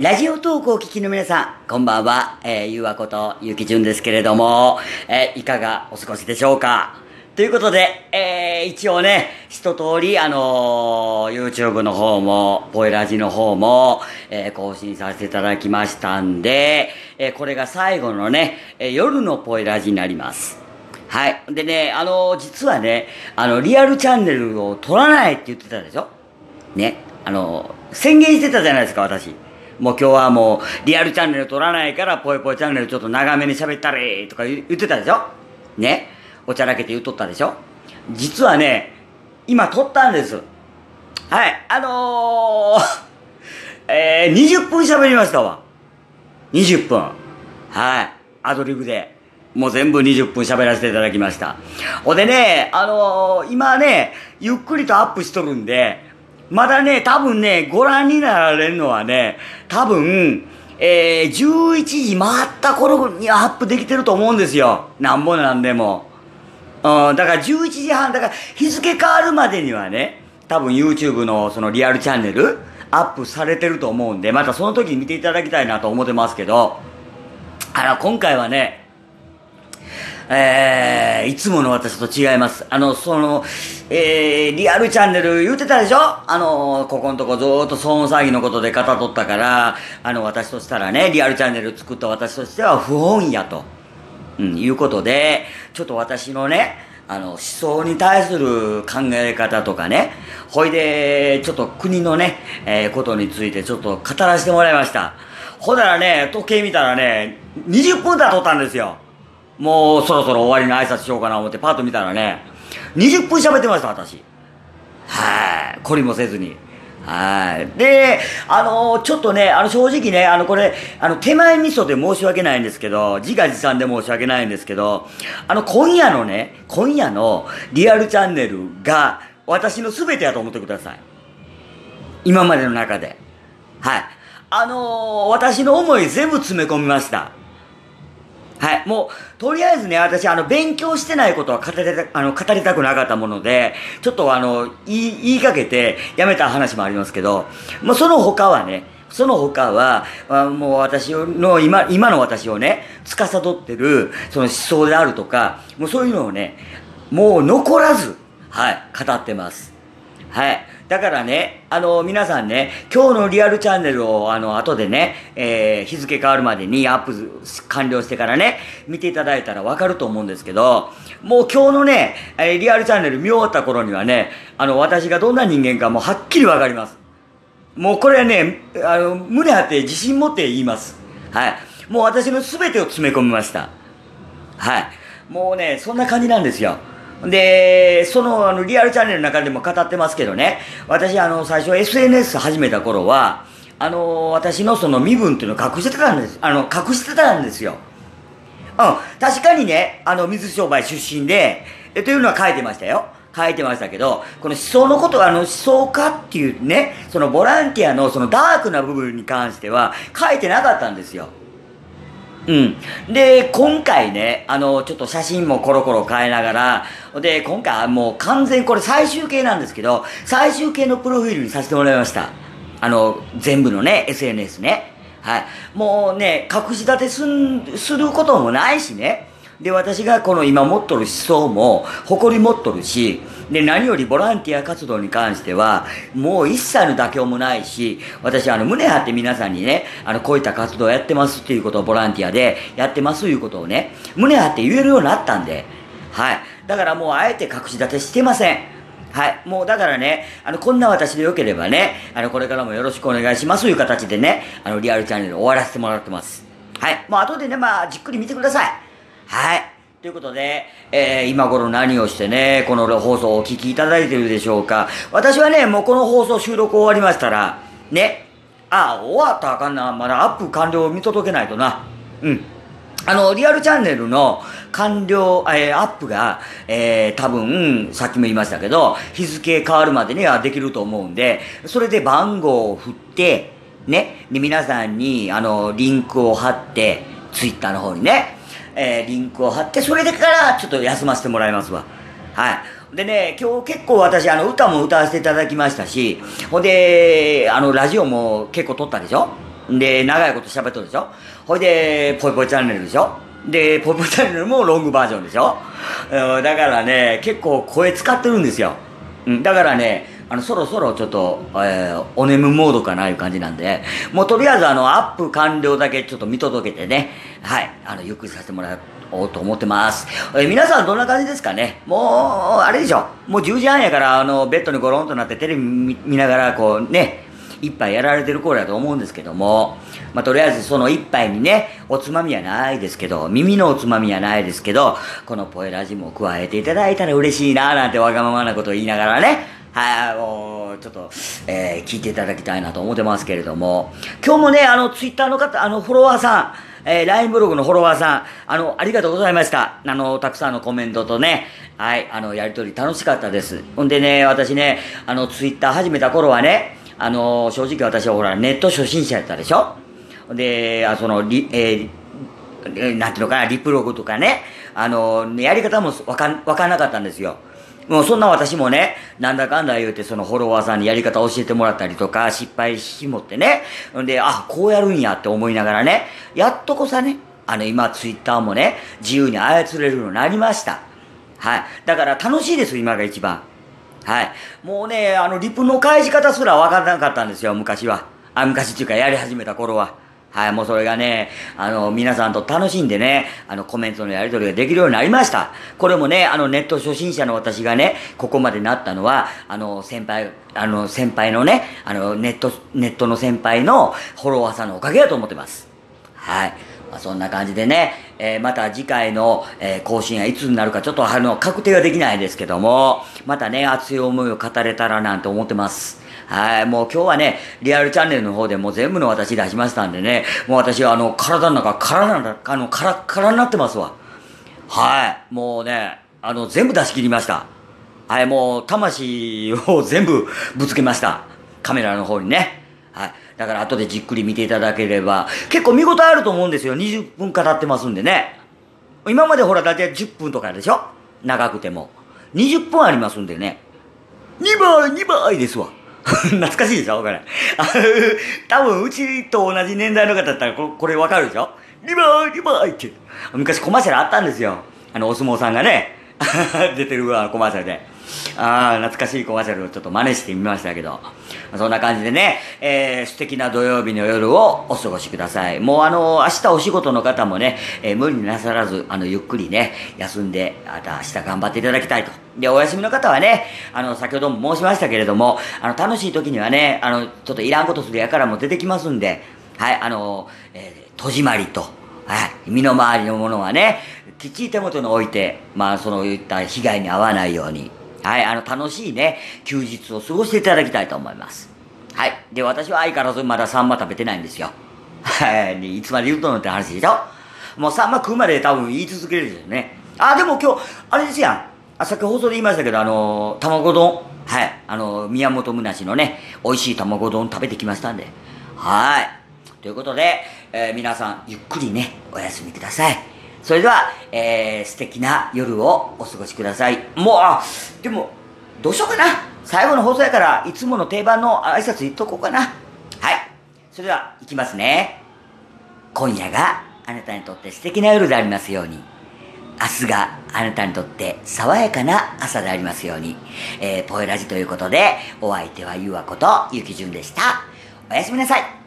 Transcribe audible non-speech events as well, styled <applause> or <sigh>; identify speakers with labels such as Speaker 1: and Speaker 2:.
Speaker 1: ラジオトークをお聞きの皆さん、こんばんは、えー、ゆうわことゆうきじゅんですけれども、えー、いかがお過ごしでしょうか？ということで、えー、一応ね、一通り、あのー、YouTube の方も、ポエラジの方も、えー、更新させていただきましたんで、えー、これが最後のね、えー、夜のポエラジになります。はい。でね、あの、実はね、あの、リアルチャンネルを撮らないって言ってたでしょ？ね。あの、宣言してたじゃないですか、私。もう今日はもうリアルチャンネル撮らないからぽいぽいチャンネルちょっと長めに喋ったれとか言ってたでしょ？ね？おちゃらけて言っとったでしょ？実はね今撮ったんです。はいあのー、えー、20分喋りましたわ。20分。はいアドリブで。もう全部20分喋らせていただきました。ほんでねあのー、今ねゆっくりとアップしとるんでまだね、多分ね、ご覧になられるのはね、多分、えー、11時回った頃にはアップできてると思うんですよ。なんぼなんでも。うん、だから11時半、だから日付変わるまでにはね、多分 YouTube のそのリアルチャンネル、アップされてると思うんで、またその時に見ていただきたいなと思ってますけど、あの、今回はね、えー、いつもの私と違います。あの、その、えー、リアルチャンネル言うてたでしょ？あの、ここのとこずーっと騒音詐欺のことで肩取ったから、あの、私としたらね、リアルチャンネル作った私としては不本意やと、うん、いうことで、ちょっと私のね、あの、思想に対する考え方とかね、ほいで、ちょっと国のね、えー、ことについてちょっと語らせてもらいました。ほならね、時計見たらね、20分だとったんですよ。もうそろそろ終わりの挨拶しようかな思ってパッと見たらね、20分喋ってました、私。はい。懲りもせずに。はい。で、あのー、ちょっとね、あの、正直ね、あの、これ、あの、手前味噌で申し訳ないんですけど、自画自賛で申し訳ないんですけど、あの、今夜のね、今夜のリアルチャンネルが、私の全てやと思ってください。今までの中で。はい。あのー、私の思い全部詰め込みました。はい。もう、とりあえずね、私、あの、勉強してないことは語りた、あの、語りたくなかったもので、ちょっとあの、言い、言いかけて、やめた話もありますけど、もうその他はね、その他は、もう私の、今、今の私をね、司ってる、その思想であるとか、もうそういうのをね、もう残らず、はい、語ってます。はい。だからね、あの、皆さんね、今日のリアルチャンネルを、あの、後でね、えー、日付変わるまでにアップ完了してからね、見ていただいたらわかると思うんですけど、もう今日のね、え、リアルチャンネル見終わった頃にはね、あの、私がどんな人間かもうはっきりわかります。もうこれはね、あの、胸張って自信持って言います。はい。もう私の全てを詰め込みました。はい。もうね、そんな感じなんですよ。で、そのあのリアルチャンネルの中でも語ってますけどね、私あの最初 SNS 始めた頃は、あの私のその身分っていうのを隠してたんです。あの、隠してたんですよ。うん、確かにね、あの、水商売出身で、えというのは書いてましたよ。書いてましたけど、この思想のこと、あの思想家っていうね、そのボランティアのそのダークな部分に関しては書いてなかったんですよ。うん。で、今回ね、あの、ちょっと写真もコロコロ変えながら、で、今回はもう完全これ最終形なんですけど、最終形のプロフィールにさせてもらいました。あの、全部のね、SNS ね。はい。もうね、隠し立てすん、することもないしね。で、私がこの今持っとる思想も誇り持っとるし、で、何よりボランティア活動に関しては、もう一切の妥協もないし、私、あの、胸張って皆さんにね、あの、こういった活動をやってますっていうことをボランティアでやってますということをね、胸張って言えるようになったんで、はい。だからもうあえて隠し立てしてません。はい。もうだからね、あの、こんな私でよければね、あの、これからもよろしくお願いしますという形でね、あの、リアルチャンネル終わらせてもらってます。はい。もう後でね、まあ、じっくり見てください。はい。ということで、えー、今頃何をしてね、この放送をお聞きいただいてるでしょうか。私はね、もうこの放送収録終わりましたら、ね、あ、終わったあかんな。まだアップ完了を見届けないとな。うん。あの、リアルチャンネルの完了、えー、アップが、えー、多分、さっきも言いましたけど、日付変わるまでにはできると思うんで、それで番号を振って、ね、で、皆さんに、あの、リンクを貼って、ツイッターの方にね、えー、リンクを貼って、それでからちょっと休ませてもらいますわ。はい。でね、今日結構私、あの、歌も歌わせていただきましたし、ほんで、あの、ラジオも結構撮ったでしょ？で、長いこと喋っとるでしょ？ほいで、ぽいぽいチャンネルでしょ？で、ぽいぽいチャンネルもロングバージョンでしょ？だからね、結構声使ってるんですよ。うん、だからね、あの、そろそろちょっと、えー、お眠モードかないう感じなんで、もうとりあえずあの、アップ完了だけちょっと見届けてね、はい、あの、ゆっくりさせてもらおうと思ってます。えー皆さんどんな感じですかね？もう、あれでしょ。もう10時半やから、あの、ベッドにゴロンとなってテレビ見ながら、こうね、一杯やられてる頃だと思うんですけども、まあ、とりあえずその一杯にね、おつまみはないですけど、耳のおつまみはないですけど、このポエラジも加えていただいたら嬉しいななんてわがままなことを言いながらね、はい、もう、ちょっと、えー聞いていただきたいなと思ってますけれども、今日もね、あの、ツイッターの方、あの、フォロワーさん、えー、LINE ブログのフォロワーさん、あの、ありがとうございました。あの、たくさんのコメントとね、はい、あの、やりとり楽しかったです。ほんでね、私ね、あの、ツイッター始めた頃はね、あの、正直私はほら、ネット初心者やったでしょ？で、あその、リ、えーなんていうのかな、リプログとかね、あの、やり方もわかん、わかんなかったんですよ。もうそんな私もね、なんだかんだ言うてそのフォロワーさんにやり方教えてもらったりとか、失敗しもってね、んで、あ、こうやるんやって思いながらね、やっとこさね、あの今ツイッターもね、自由に操れるようになりました。はい。だから楽しいです、今が一番。はい。もうね、あの、リプの返し方すら分からなかったんですよ、昔は。あ、昔っていうか、やり始めた頃は。はい、もうそれがね、あの、皆さんと楽しんでね、あの、コメントのやり取りができるようになりました。これもね、あの、ネット初心者の私がね、ここまでなったのは、あの、先輩、あの、先輩のね、あの、ネット、ネットの先輩のフォロワーさんのおかげだと思ってます。はい。まあ、そんな感じでね、えーまた次回の、えー更新はいつになるかちょっとあの確定はできないですけども、またね、熱い思いを語れたらなんて思ってます。はい、もう今日はね、リアルチャンネルの方でもう全部の私出しましたんでね、もう私はあの、体の中、体の中、あの、カラッカラになってますわ。はい、もうね、あの、全部出し切りました。はい、もう、魂を全部ぶつけました。カメラの方にね。はい。だから後でじっくり見ていただければ、結構見応えあると思うんですよ。20分語ってますんでね。今までほら、だいたい10分とかでしょ？長くても。20分ありますんでね。2倍、2倍ですわ。<laughs> 懐かしいでしょ？これ。あ <laughs> 多分、うちと同じ年代の方だったらこれ、これわかるでしょ ?2 倍、2倍って。昔コマーシャルあったんですよ。あの、お相撲さんがね、<laughs> 出てるあのコマーシャルで。ああ、懐かしいコマーシャルをちょっと真似してみましたけど。そんな感じでね、えー、素敵な土曜日の夜をお過ごしください。もうあの、明日お仕事の方もね、えー無理なさらず、あの、ゆっくりね、休んで、また明日頑張っていただきたいと。で、お休みの方はね、あの、先ほども申しましたけれども、あの、楽しい時にはね、あの、ちょっといらんことするやからも出てきますんで、はい、あの、えー、戸締まりと、はい、身の回りのものはね、きっちり手元に置いて、まあ、そのいった被害に遭わないように、はい、あの、楽しいね、休日を過ごしていただきたいと思います。はい。で、私は相変わらずまだサンマ食べてないんですよ。はい。いつまで言うとんのって話でしょもうサンマ食うまで多分言い続けるでしょうね。あ、でも今日、あれですやん。あ、さっき放送で言いましたけど、あの、卵丼。はい。あの、宮本むなしのね、美味しい卵丼食べてきましたんで。はい。ということで、えー皆さん、ゆっくりね、お休みください。それでは、えー素敵な夜をお過ごしください。もう、でも、どうしようかな。最後の放送やから、いつもの定番の挨拶言っとこうかな。はい。それでは、いきますね。今夜があなたにとって素敵な夜でありますように。明日があなたにとって爽やかな朝でありますように。えー、ポエラジということで、お相手はゆうわことゆきじゅんでした。おやすみなさい。